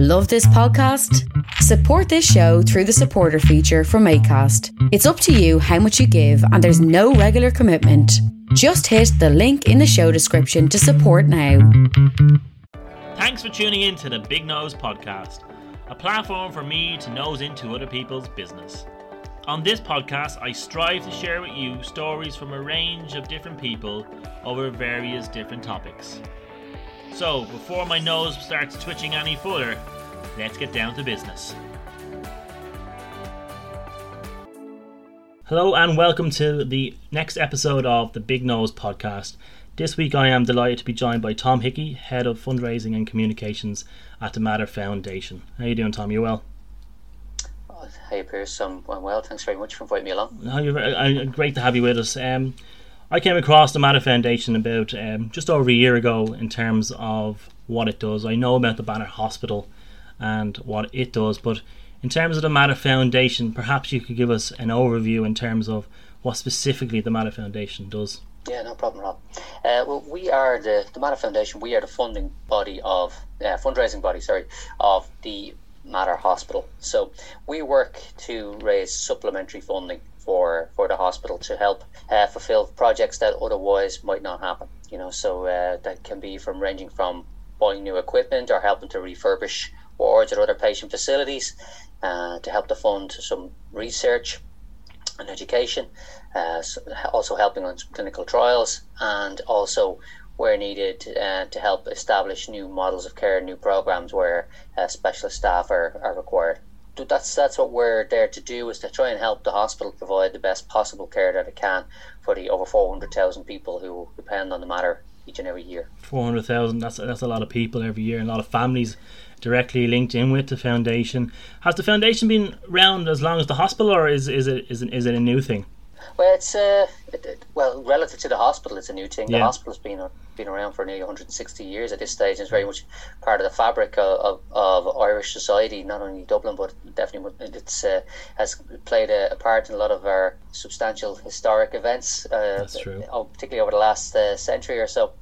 Love this podcast? Support this show through the supporter feature from ACAST. It's up to you how much you give, and there's no regular commitment. Just hit the link in the show description to support now. Thanks for tuning in to the Big Nose Podcast, a platform for me to nose into other people's business. On this podcast, I strive to share with you stories from a range of different people over various different topics. So, before my nose starts twitching any further, let's get down to business. Hello, and welcome to the next episode of the Big Nose Podcast. This week, I am delighted to be joined by Tom Hickey, Head of Fundraising and Communications at the Mater Foundation. How are you doing, Tom? You well? Oh, hey, Pierce. I'm well. Thanks very much for inviting me along. No, you're uh, great to have you with us. Um, I came across the Mater Foundation about um, just over a year ago in terms of what it does. I know about the Mater Hospital and what it does, but in terms of the Mater Foundation, perhaps you could give us an overview in terms of what specifically the Mater Foundation does. Yeah, no problem, Rob. Uh, well, we are the the Mater Foundation. We are the funding body of uh, fundraising body, sorry, of the Mater Hospital. So we work to raise supplementary funding for for the hospital to help uh, fulfill projects that otherwise might not happen. You know, so uh, that can be from ranging from buying new equipment or helping to refurbish wards or other patient facilities, uh, to help to fund some research and education, uh, so also helping on some clinical trials, and also where needed uh, to help establish new models of care, new programs where uh, specialist staff are, are required that's that's what we're there to do is to try and help the hospital provide the best possible care that it can for the over 400,000 people who depend on the Mater each and every year. 400,000 that's that's a lot of people every year and a lot of families directly linked in with the foundation. Has the foundation been around as long as the hospital or is is it is it, is it a new thing? Well, it's uh, well relative to the hospital, it's a new thing. Yeah. The hospital's been been around for nearly 160 years at this stage. And it's very much part of the fabric of, of, of Irish society, not only Dublin, but definitely it's uh, has played a, a, part in a lot of our substantial historic events. Uh, true. Particularly over the last uh, century or so.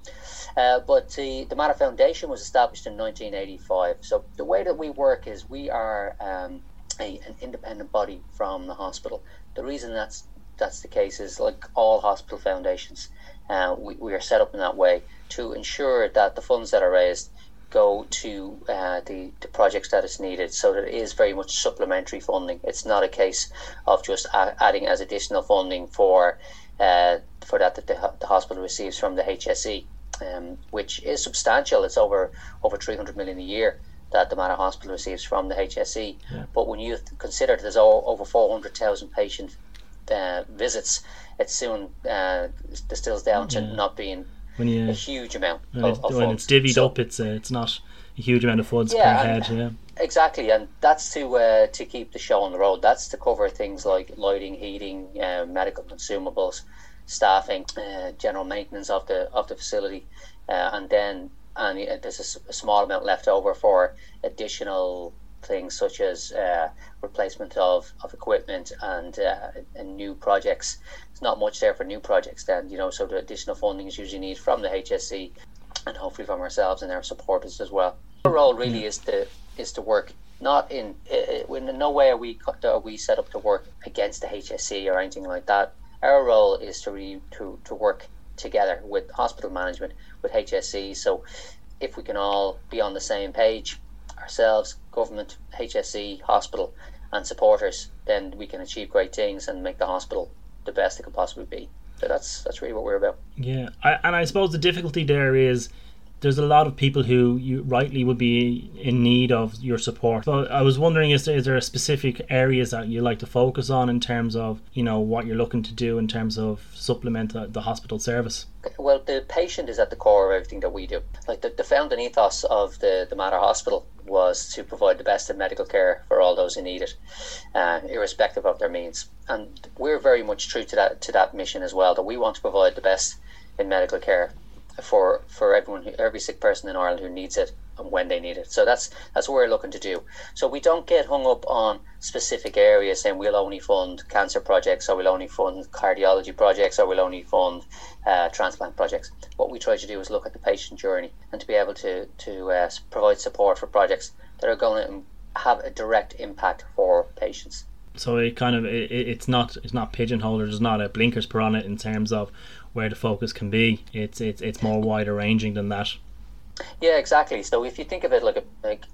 Uh, but the, the Mater Foundation was established in 1985. So the way that we work is we are um, a, an independent body from the hospital. The reason that's that's the case is like all hospital foundations, uh, we, we are set up in that way to ensure that the funds that are raised go to uh, the, the projects that is needed. So that it is very much supplementary funding. It's not a case of just a- adding as additional funding for uh, for that that the, the, hospital receives from the HSE, um, which is substantial. It's over over 300 million a year that the Mater Hospital receives from the HSE. Yeah. But when you consider there's over 400,000 patient uh, visits, it soon uh, distills down to not being when you, a huge amount when, of, it, when it's divvied so, up. It's uh, it's not a huge amount of funds yeah, per head. Yeah, exactly, and that's to uh, to keep the show on the road. That's to cover things like lighting, heating, uh, medical consumables, staffing, uh, general maintenance of the of the facility, uh, and then and there's a, a small amount left over for additional things such as uh, replacement of, of equipment and, uh, and new projects. There's not much there for new projects then, you know, so the additional funding is usually needed from the HSE and hopefully from ourselves and our supporters as well. Our role really is to is to work not in in no way are we are we set up to work against the HSE or anything like that. Our role is to re, to to work together with hospital management with HSE. So if we can all be on the same page ourselves, government, HSE, hospital, and supporters, then we can achieve great things and make the hospital the best it can possibly be. So that's that's really what we're about. Yeah, I, and I suppose the difficulty there is there's a lot of people who you rightly would be in need of your support. So I was wondering, is there, is there specific areas that you like to focus on in terms of you know what you're looking to do in terms of supplement the, the hospital service? Well, the patient is at the core of everything that we do. Like the, the founding ethos of the the Mater Hospital was to provide the best in medical care for all those who need it, uh, irrespective of their means. And we're very much true to that to that mission as well. That we want to provide the best in medical care for for everyone, who, every sick person in Ireland who needs it and when they need it. So that's that's what we're looking to do. So we don't get hung up on specific areas saying we'll only fund cancer projects or we'll only fund cardiology projects or we'll only fund uh, transplant projects. What we try to do is look at the patient journey and to be able to to uh, provide support for projects that are going to have a direct impact for patients. So it kind of it, it's not it's not pigeonholed. There's not a blinkers put on it in terms of where the focus can be. It's it's it's more wider ranging than that. Yeah, exactly. So if you think of it like a like,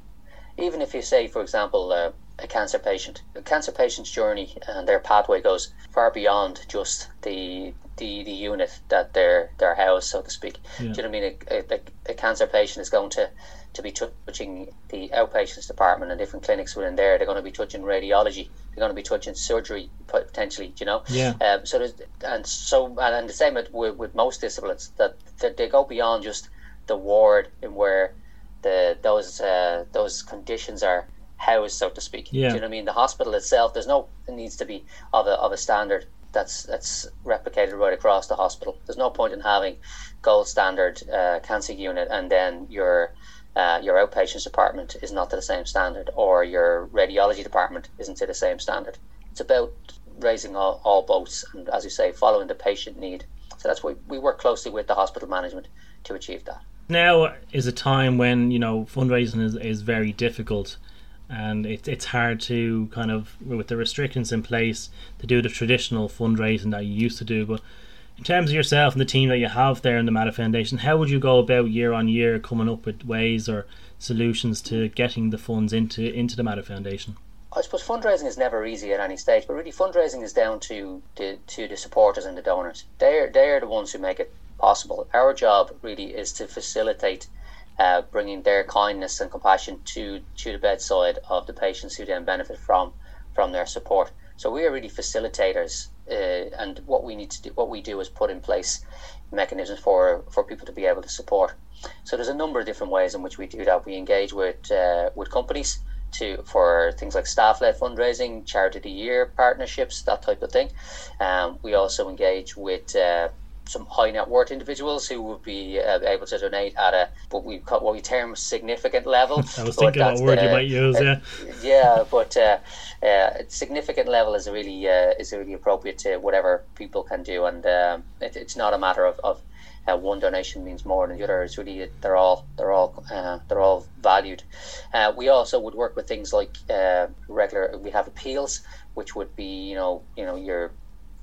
even if you say, for example, uh, a cancer patient, a cancer patient's journey and their pathway goes far beyond just the the, the unit that they're they're housed, so to speak. Yeah. Do you know what I mean? A, a, a cancer patient is going to to be touching the outpatients department and different clinics within there. They're going to be touching radiology. They're going to be touching surgery potentially. You know. Yeah. Um, so there's, and so and, and the same with, with, most disciplines that, that they go beyond just the ward in where the those uh, those conditions are housed, so to speak. Yeah. Do you know what I mean? The hospital itself, there's no it needs to be of a of a standard that's that's replicated right across the hospital. There's no point in having gold standard uh, cancer unit and then your uh, your outpatients department is not to the same standard, or your radiology department isn't to the same standard. It's about raising all, all boats and, as you say, following the patient need. So that's why we work closely with the hospital management to achieve that. Now is a time when you know fundraising is, is very difficult, and it, it's hard to kind of with the restrictions in place to do the traditional fundraising that you used to do. But in terms of yourself and the team that you have there in the Mater Foundation, how would you go about year on year coming up with ways or solutions to getting the funds into into the Mater Foundation? I suppose fundraising is never easy at any stage, but really fundraising is down to the to the supporters and the donors. They're they're the ones who make it possible. Our job really is to facilitate uh, bringing their kindness and compassion to to the bedside of the patients who then benefit from from their support. So we are really facilitators, uh, and what we need to do, what we do, is put in place mechanisms for for people to be able to support. So there's a number of different ways in which we do that. We engage with uh, with companies to for things like staff-led fundraising, charity of the year partnerships, that type of thing. Um, we also engage with uh, some high net worth individuals who would be uh, able to donate at a what we call, what we term significant level. I was thinking what word the, you might use. Uh, yeah, yeah, but uh, uh, significant level is really uh, is really appropriate to whatever people can do, and um, it, it's not a matter of, of uh, one donation means more than the other. It's really they're all they're all uh, they're all valued. Uh, we also would work with things like uh, regular. We have appeals, which would be you know you know your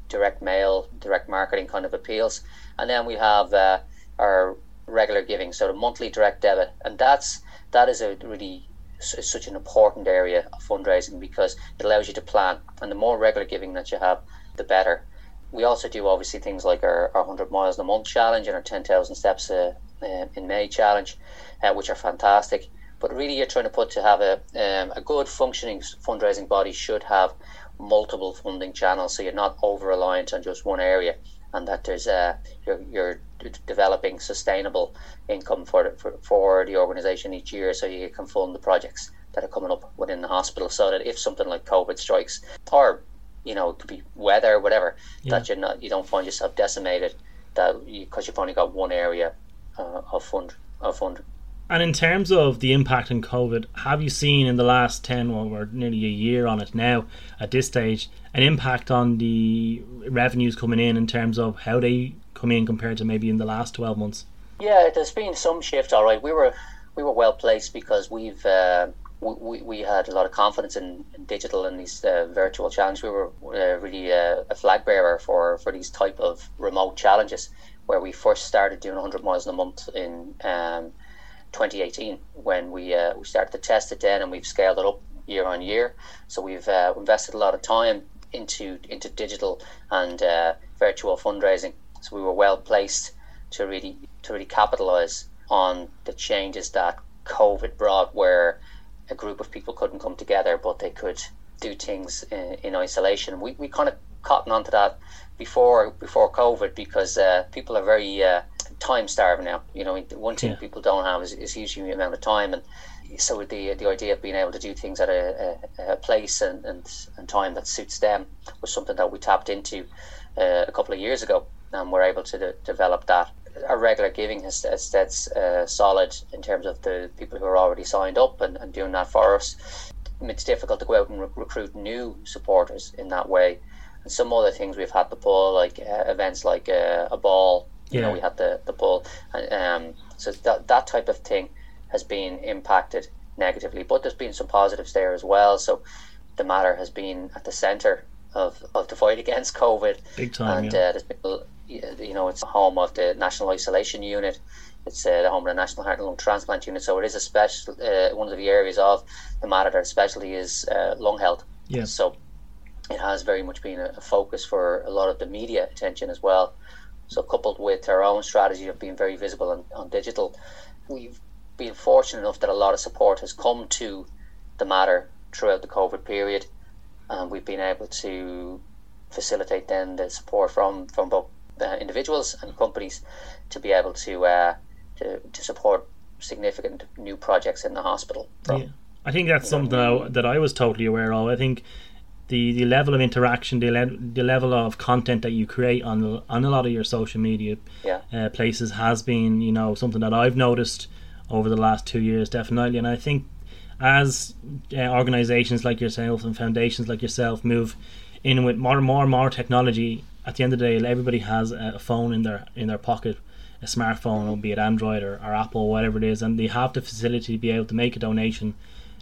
direct mail, direct marketing kind of appeals, and then we have uh, our regular giving, so the monthly direct debit, and that's that is a really such an important area of fundraising because it allows you to plan, and the more regular giving that you have, the better. We also do obviously things like our, our 100 miles a month challenge and our 10,000 steps uh, uh, in May challenge, uh, which are fantastic. But really, you're trying to put to have a um, a good functioning fundraising body should have multiple funding channels, so you're not over reliant on just one area, and that there's a you're, you're developing sustainable income for, the, for for the organisation each year, so you can fund the projects that are coming up within the hospital, so that if something like COVID strikes, or you know it could be weather, whatever, yeah. that you're not you don't find yourself decimated that because you, you've only got one area uh, of fund of fund and in terms of the impact in COVID, have you seen in the last 10 or well, nearly a year on it now at this stage an impact on the revenues coming in in terms of how they come in compared to maybe in the last 12 months? Yeah, there's been some shift, all right. We were we were well placed because we've uh, we, we had a lot of confidence in, in digital and these uh, virtual challenges. We were uh, really uh, a flag bearer for, for these type of remote challenges where we first started doing 100 miles in a month in um, 2018 when we uh, we started to test it then, and we've scaled it up year on year. So we've uh, invested a lot of time into into digital and uh, virtual fundraising. So we were well placed to really to really capitalize on the changes that COVID brought, where a group of people couldn't come together, but they could do things in, in isolation. We, we kind of cotton onto that before before COVID because uh, people are very uh, time starved now. You know, one thing yeah. people don't have is, is the amount of time, and so the the idea of being able to do things at a, a, a place and, and, and time that suits them was something that we tapped into uh, a couple of years ago, and we're able to de- develop that. Our regular giving has, has that's uh, solid in terms of the people who are already signed up and, and doing that for us. It's difficult to go out and re- recruit new supporters in that way. And some other things we've had to pull, like uh, events like uh, a ball you know, we had the the bull, um, so that that type of thing has been impacted. negatively. But there's been some positives there as well. So the Mater has been at the centre of, of the fight against COVID. Big time. And yeah. uh, there's been, you know, it's home of the National Isolation Unit. It's uh, the home of the National Heart and Lung Transplant Unit. So it is a special, uh, one of the areas of the Mater that especially is uh, lung health. Yeah. So it has very much been a, a focus for a lot of the media attention as well. So coupled with our own strategy of being very visible on, on digital, we've been fortunate enough that a lot of support has come to the Mater throughout the COVID period, and we've been able to facilitate then the support from from both uh, individuals and companies to be able to, uh, to to support significant new projects in the hospital. From, yeah. I think that's something that I, that I was totally aware of. I think the, the level of interaction, the, le- the level of content that you create on on a lot of your social media yeah. uh, places has been, you know, something that I've noticed over the last two years, definitely. And I think as uh, organizations like yourself and foundations like yourself move in with more and more and more technology, at the end of the day, everybody has a phone in their in their pocket, a smartphone, be it Android or, or Apple, whatever it is, and they have the facility to be able to make a donation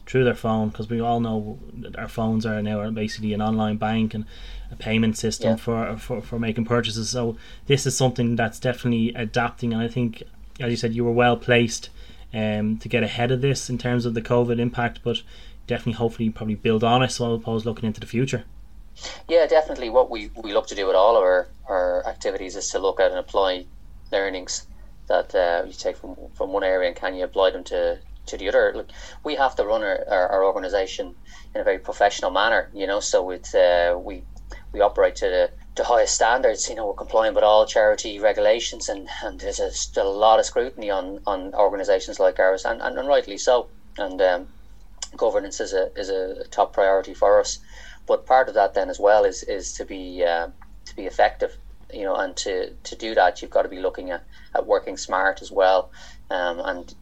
through their phone because we all know that our phones are now basically an online bank and a payment system Yeah. for, for for making purchases. So this is something that's definitely adapting, and I think, as you said, you were well placed um, to get ahead of this in terms of the COVID impact, but definitely, hopefully, probably build on it. So I suppose looking into the future. Yeah, definitely. What we, we look to do with all of our, our activities is to look at and apply learnings that uh, you take from, from one area and can you apply them to, to the other. Look, we have to run our, our, our organization in a very professional manner, you know, so it's, uh, we, we operate to the, to highest standards, you know, we're complying with all charity regulations and, and there's a, a lot of scrutiny on, on organizations like ours and, and, and rightly so. And um, governance is a, is a top priority for us but part of that then as well is is to be uh, to be effective you know and to to do that you've got to be looking at, at working smart as well um, and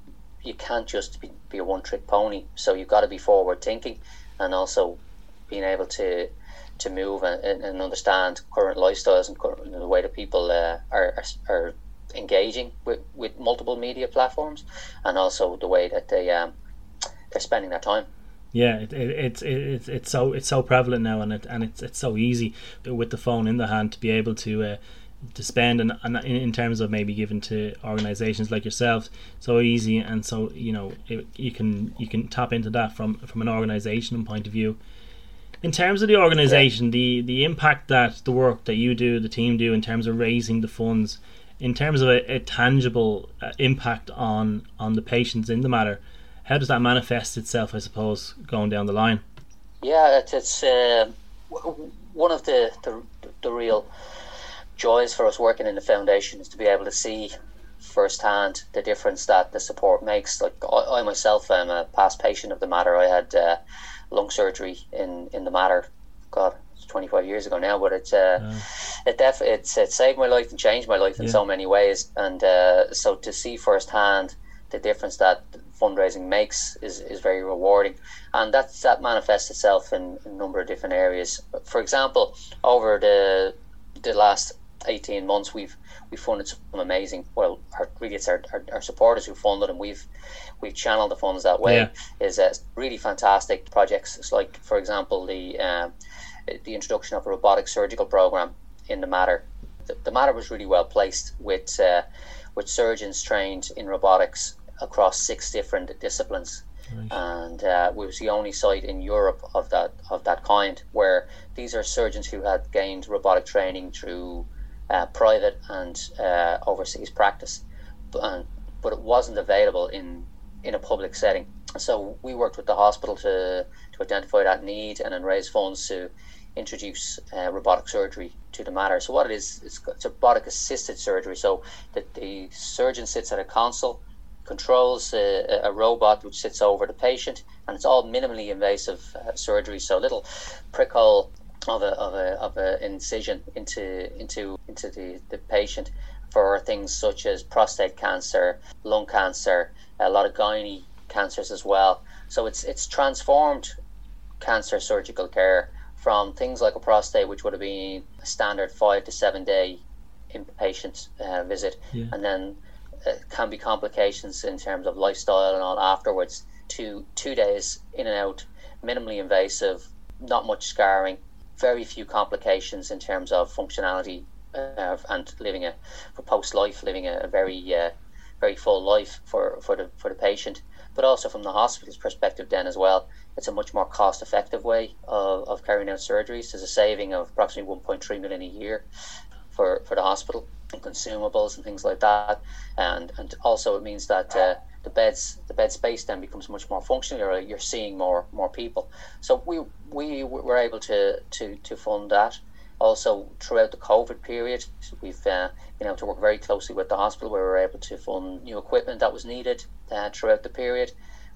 you can't just be, be a one trick pony. So you've got to be forward thinking and also being able to to move and, and understand current lifestyles and current, the way that people uh, are, are, are engaging with, with multiple media platforms and also the way that they um, they're spending their time. Yeah, it, it, it's it's it's so it's so prevalent now, and it and it's it's so easy with the phone in the hand to be able to uh, to spend and, and in, terms of maybe given to organizations like yourself, so easy and so you know it, you can you can tap into that from from an organizational point of view. In terms of the organization, the the impact that the work that you do, the team do, in terms of raising the funds, in terms of a, a tangible uh, impact on on the patients in the Mater how does that manifest itself i suppose going down the line Yeah, it's, it's uh, one of the, the the real joys for us working in the foundation is to be able to see firsthand the difference that the support makes. Like I, I myself am a past patient of the Mater. I had uh, lung surgery in in the Mater. God, 25 years ago now, but it's uh, it def it's it saved my life and changed my life in Yeah. so many ways. And uh, so to see firsthand the difference that fundraising makes is, is very rewarding, and that's that manifests itself in, in a number of different areas. For example, over the the last 18 months, we've we funded some amazing. Well, our, really, it's our, our, our supporters who funded, and we've we've channeled the funds that way. Yeah. Is uh, really fantastic projects. It's like, for example, the um, the introduction of a robotic surgical program in the Mater. The, the Mater was really well placed with uh, with surgeons trained in robotics across six different disciplines and uh, we was the only site in Europe of that of that kind where these are surgeons who had gained robotic training through uh, private and uh, overseas practice, but, but it wasn't available in in a public setting. So we worked with the hospital to to identify that need and then raise funds to introduce uh, robotic surgery to the Mater. So what it is, it's, it's robotic assisted surgery. So that the surgeon sits at a console controls a, a robot which sits over the patient, and it's all minimally invasive uh, surgery. So little prick hole of a of a of a incision into into into the, the patient for things such as prostate cancer, lung cancer, a lot of gynae cancers as well. So it's it's transformed cancer surgical care from things like a prostate, which would have been a standard five to seven day inpatient uh, visit, Yeah. and then uh, can be complications in terms of lifestyle and all afterwards to two days in and out, minimally invasive, not much scarring, very few complications in terms of functionality uh, and living a for post life, living a, very uh, very full life for, for the for the patient, but also from the hospital's perspective then as well. It's a much more cost effective way of, of carrying out surgeries. There's a saving of approximately 1.3 million a year for, for the hospital and consumables and things like that. And and also it means that uh, the beds the bed space then becomes much more functional. You're, you're seeing more more people. So we we were able to to, to fund that. Also, throughout the COVID period, we've uh, been able to work very closely with the hospital we were able to fund new equipment that was needed uh, throughout the period.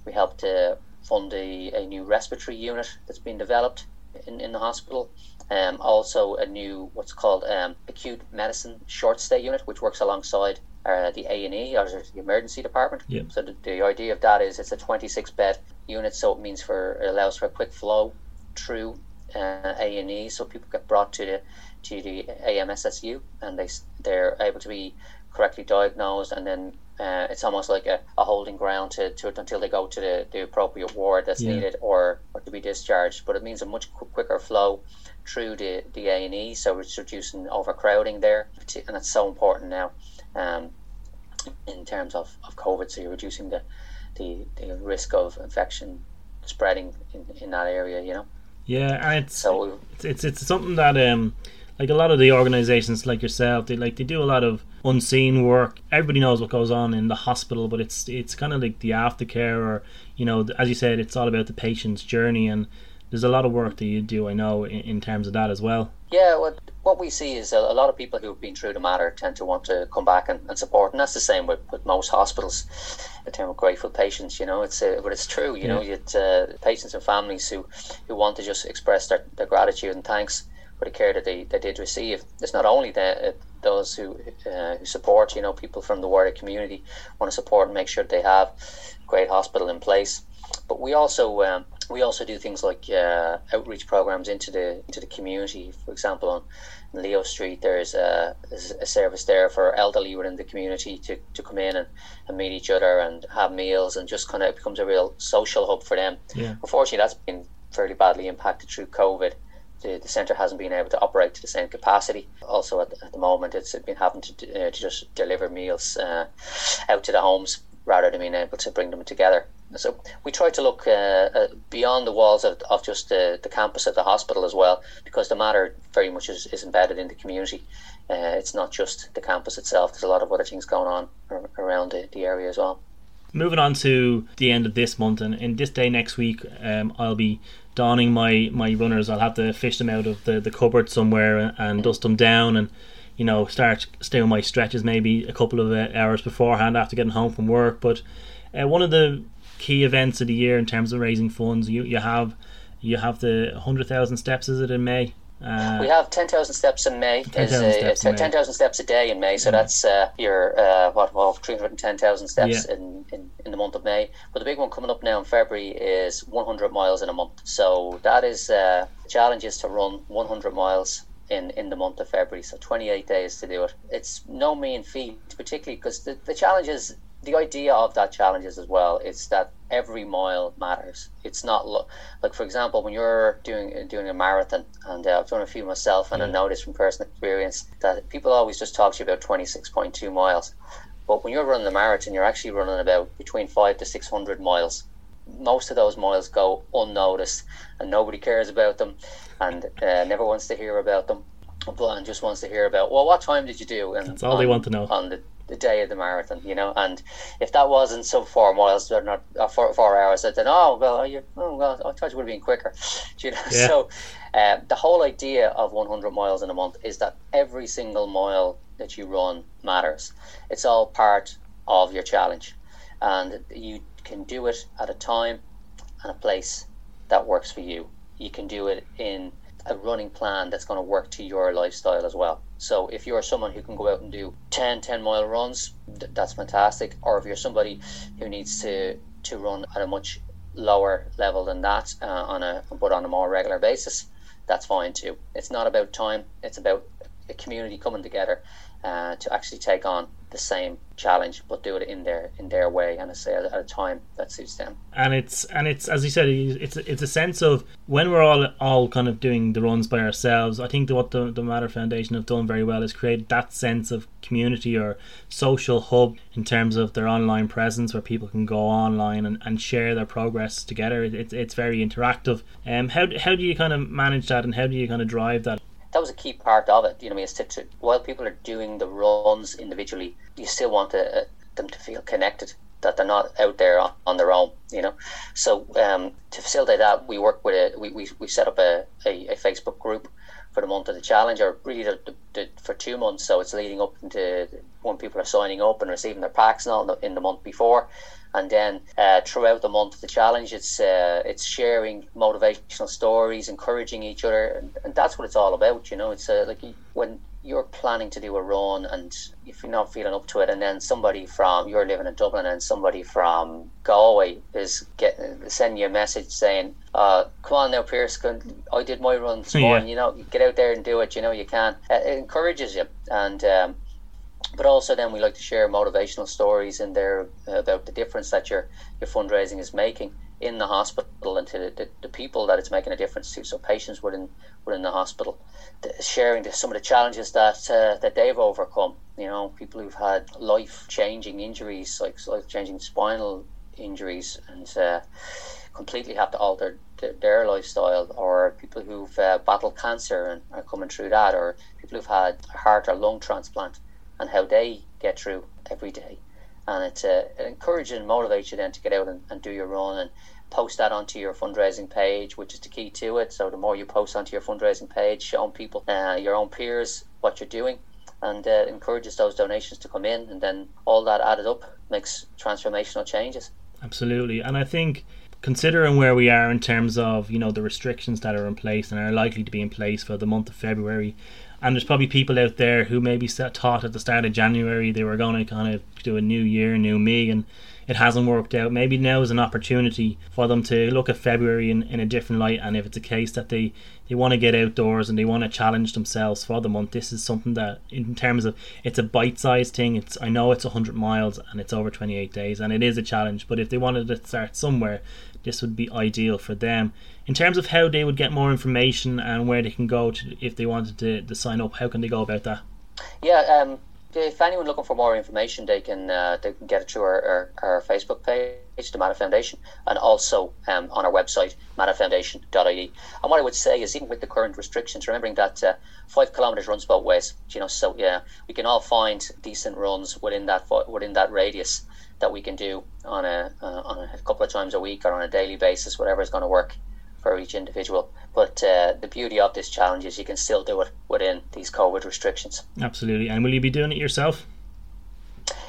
We helped to fund a, a new respiratory unit that's been developed in, in the hospital. Um, also, a new what's called um, acute medicine short stay unit, which works alongside uh, the A and E or the emergency department. Yep. So the, the idea of that is it's a 26 bed unit, so it means for it allows for a quick flow through uh, A and E, so people get brought to the to the AMSSU and they they're able to be correctly diagnosed, and then uh, it's almost like a, a holding ground to, to until they go to the, the appropriate ward that's Yeah. needed or, or to be discharged. But it means a much qu- quicker flow through the the A and E, so it's reducing overcrowding there, and it's so important now. Um, in terms of, of COVID, so you're reducing the, the, the risk of infection spreading in, in that area, you know. Yeah, and it's So it's, it's it's something that um like a lot of the organizations like yourself they like they do a lot of unseen work everybody knows what goes on in the hospital but it's it's kind of like the aftercare or you know as you said it's all about the patient's journey and there's a lot of work that you do i know in, in terms of that as well Yeah, what what we see is a, a lot of people who've been through the Mater tend to want to come back and, and support, and that's the same with, with most hospitals. In terms of grateful patients, you know, it's uh, but it's true. You know, it's uh, patients and families who, who want to just express their, their gratitude and thanks for the care that they, they did receive. It's not only the, uh, those who uh, who support, you know, people from the wider community want to support and make sure that they have a great hospital in place, but we also um, we also do things like uh, outreach programs into the into the community. For example, on Leo Street, there's a, a service there for elderly within the community to, to come in and, and meet each other and have meals and just kind of becomes a real social hub for them. Yeah. Unfortunately, that's been fairly badly impacted through COVID. The, the centre hasn't been able to operate to the same capacity. Also, at, at the moment, it's been having to, uh, to just deliver meals uh, out to the homes rather than being able to bring them together. So we try to look uh, uh, beyond the walls of, of just the, the campus of the hospital as well, because the Mater very much is, is embedded in the community. Uh, it's not just the campus itself. There's a lot of other things going on ar- around the, the area as well. moving on to the end of this month and in this day next week um, i'll be donning my my runners i'll have to fish them out of the, the cupboard somewhere and, and dust them down and you know start doing my stretches maybe a couple of uh, hours beforehand after getting home from work but uh, one of the key events of the year in terms of raising funds you, you have you have the 100000 steps is it in may uh, We have 10,000 steps in May. 10,000 uh, steps in May. 10,000 steps a day in May. So that's uh, your, uh, what, well, 310,000 steps Yeah. in, in, in the month of May. But the big one coming up now in February is 100 miles in a month. So that is, uh, the challenge is to run 100 miles in, in the month of February. So 28 days to do it. It's no mean feat, particularly because the, the challenge is, the idea of that challenge is as well, it's that every mile matters. It's not lo- like, for example, when you're doing doing a marathon, and uh, I've done a few myself, and I know this from personal experience that people always just talk to you about twenty six point two miles, but when you're running a marathon, you're actually running about between five to six hundred miles. Most of those miles go unnoticed, and nobody cares about them, and uh, never wants to hear about them. But and just wants to hear about well, what time did you do? And That's all they want to know. on the, the day of the marathon, you know. And if that wasn't sub four miles, or not uh, four, four hours, then oh well, you oh well, I thought you would have been quicker, you know. Yeah. So uh, the whole idea of 100 miles in a month is that every single mile that you run matters. It's all part of your challenge, and you can do it at a time and a place that works for you. You can do it in a running plan that's going to work to your lifestyle as well. So if you're someone who can go out and do 10 10 mile runs, th- that's fantastic. Or if you're somebody who needs to to run at a much lower level than that uh, on a but on a more regular basis, that's fine too. It's not about time. It's about a community coming together uh, to actually take on the same challenge, but do it in their in their way and say at a time that suits them. And it's and it's as you said, it's it's a sense of when we're all all kind of doing the runs by ourselves. I think what the the Mater Foundation have done very well is create that sense of community or social hub in terms of their online presence where people can go online and, and share their progress together. It's it's very interactive. Um, how how do you kind of manage that and how do you kind of drive that? That was a key part of it. You know, I mean, to, to, while people are doing the runs individually, you still want to, uh, them to feel connected, that they're not out there on, on their own. You know, so um, to facilitate that, we work with a we, we, we set up a, a, a Facebook group for the month of the challenge, or really the, the, the, for two months. So it's leading up into when people are signing up and receiving their packs and all in the month before and then uh, throughout the month of the challenge it's uh, it's sharing motivational stories encouraging each other and, and that's what it's all about you know it's uh, like when you're planning to do a run and if you're not feeling up to it and then somebody from you're living in Dublin and somebody from Galway is getting sending you a message saying uh, come on now Pierce I did my run this morning yeah. you know get out there and do it you know you can it encourages you and um, but also then we like to share motivational stories in there about the difference that your your fundraising is making in the hospital and to the, the, people that it's making a difference to. So patients within within the hospital, sharing the, some of the challenges that uh, that they've overcome. You know, people who've had life changing injuries, like life changing spinal injuries, and uh, completely have to alter their, their lifestyle, or people who've uh, battled cancer and are coming through that, or people who've had a heart or lung transplant and how they get through every day. And it, uh, and motivates you then to get out and, and do your run and post that onto your fundraising page, which is the key to it. So the more you post onto your fundraising page, showing people, uh, your own peers, what you're doing, and uh, encourages those donations to come in, and then all that added up makes transformational changes. Absolutely, and I think considering where we are in terms of you know the restrictions that are in place and are likely to be in place for the month of February, and there's probably people out there who maybe thought at the start of January they were going to kind of do a new year, new me, and it hasn't worked out. Maybe now is an opportunity for them to look at February in, in a different light. And if it's a case that they, they want to get outdoors and they want to challenge themselves for the month, this is something that, in terms of it's a bite sized thing. It's I know it's 100 miles and it's over 28 days, and it is a challenge. But if they wanted to start somewhere, this would be ideal for them. In terms of how they would get more information and where they can go to if they wanted to, to sign up, how can they go about that? Yeah, um, if anyone looking for more information, they can uh, they can get it through our, our, our, Facebook page, the Mater Foundation, and also um, on our website, materfoundation.ie. And what I would say is, even with the current restrictions, remembering that uh, five kilometres runs both ways. You know, so yeah, we can all find decent runs within that within that radius that we can do on a uh, on a couple of times a week or on a daily basis, whatever is going to work for each individual. But uh, the beauty of this challenge is you can still do it within these COVID restrictions. Absolutely. And will you be doing it yourself?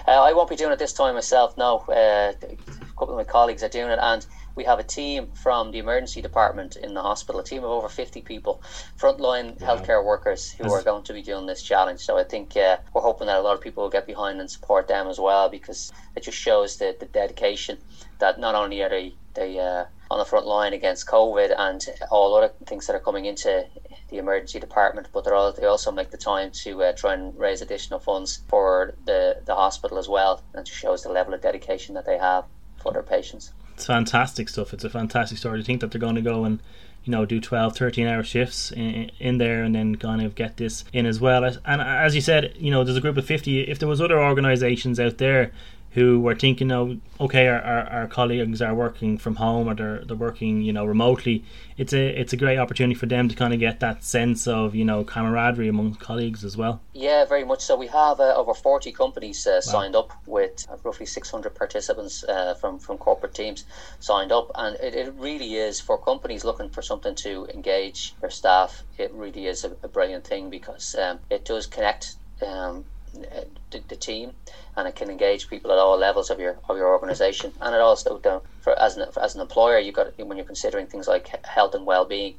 Uh, I won't be doing it this time myself. No, uh, a couple of my colleagues are doing it, and we have a team from the emergency department in the hospital, a team of over 50 people, frontline wow. healthcare workers who That's... are going to be doing this challenge. So I think uh, we're hoping that a lot of people will get behind and support them as well because it just shows the, the dedication that not only are they, they uh, on the front line against COVID and all other things that are coming into the emergency department, but all, they also make the time to uh, try and raise additional funds for the, the hospital as well, and just shows the level of dedication that they have for their patients. It's fantastic stuff. It's a fantastic story to think that they're going to go and you know do 12 13 hour shifts in, in, there and then kind of get this in as well and as you said you know there's a group of 50 if there was other organizations out there who were thinking, oh, okay, our, our, our, colleagues are working from home or they're, they're working, you know, remotely. It's a it's a great opportunity for them to kind of get that sense of, you know, camaraderie among colleagues as well. Yeah, very much so. We have uh, over 40 companies uh, wow. signed up with uh, roughly 600 participants uh, from, from corporate teams signed up. And it, it really is for companies looking for something to engage their staff. It really is a, a brilliant thing because um, it does connect um, the, the, team and it can engage people at all levels of your of your organization. And it also for as an as an employer you got when you're considering things like health and well-being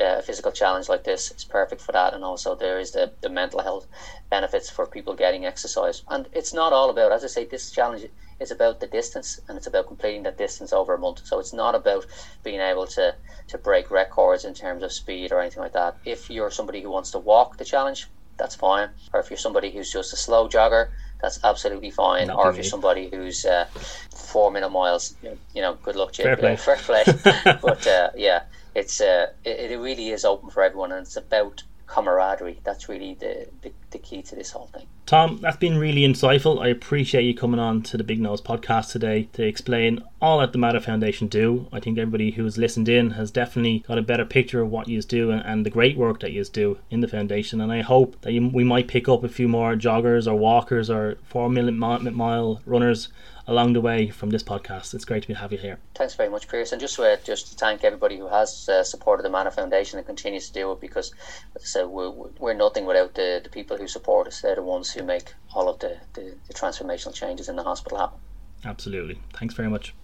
uh, a physical challenge like this is perfect for that. And also there is the, the mental health benefits for people getting exercise. And it's not all about as i say this challenge is about the distance and it's about completing that distance over a month. So it's not about being able to to break records in terms of speed or anything like that. If you're somebody who wants to walk the challenge that's fine. Or if you're somebody who's just a slow jogger, that's absolutely fine. Or if you're somebody who's uh, four minute miles, you know, good luck you. Fair play. Fair play. but uh, yeah, it's uh, it, it really is open for everyone, and it's about camaraderie. That's really the, the, the, key to this whole thing. Tom, that's been really insightful. I appreciate you coming on to the Big Nose podcast today to explain all that the Mater Foundation do. I think everybody who has listened in has definitely got a better picture of what you do and, and the great work that you do in the foundation. And I hope that you, we might pick up a few more joggers or walkers or four minute mile runners along the way from this podcast. It's great to have you here. Thanks very much, Pierce, and just uh, just to thank everybody who has uh, supported the Mater Foundation and continues to do it because, as I said, we're, we're nothing without the, the people who support us. They're the ones who make all of the, the, the transformational changes in the hospital happen. Absolutely. Thanks very much.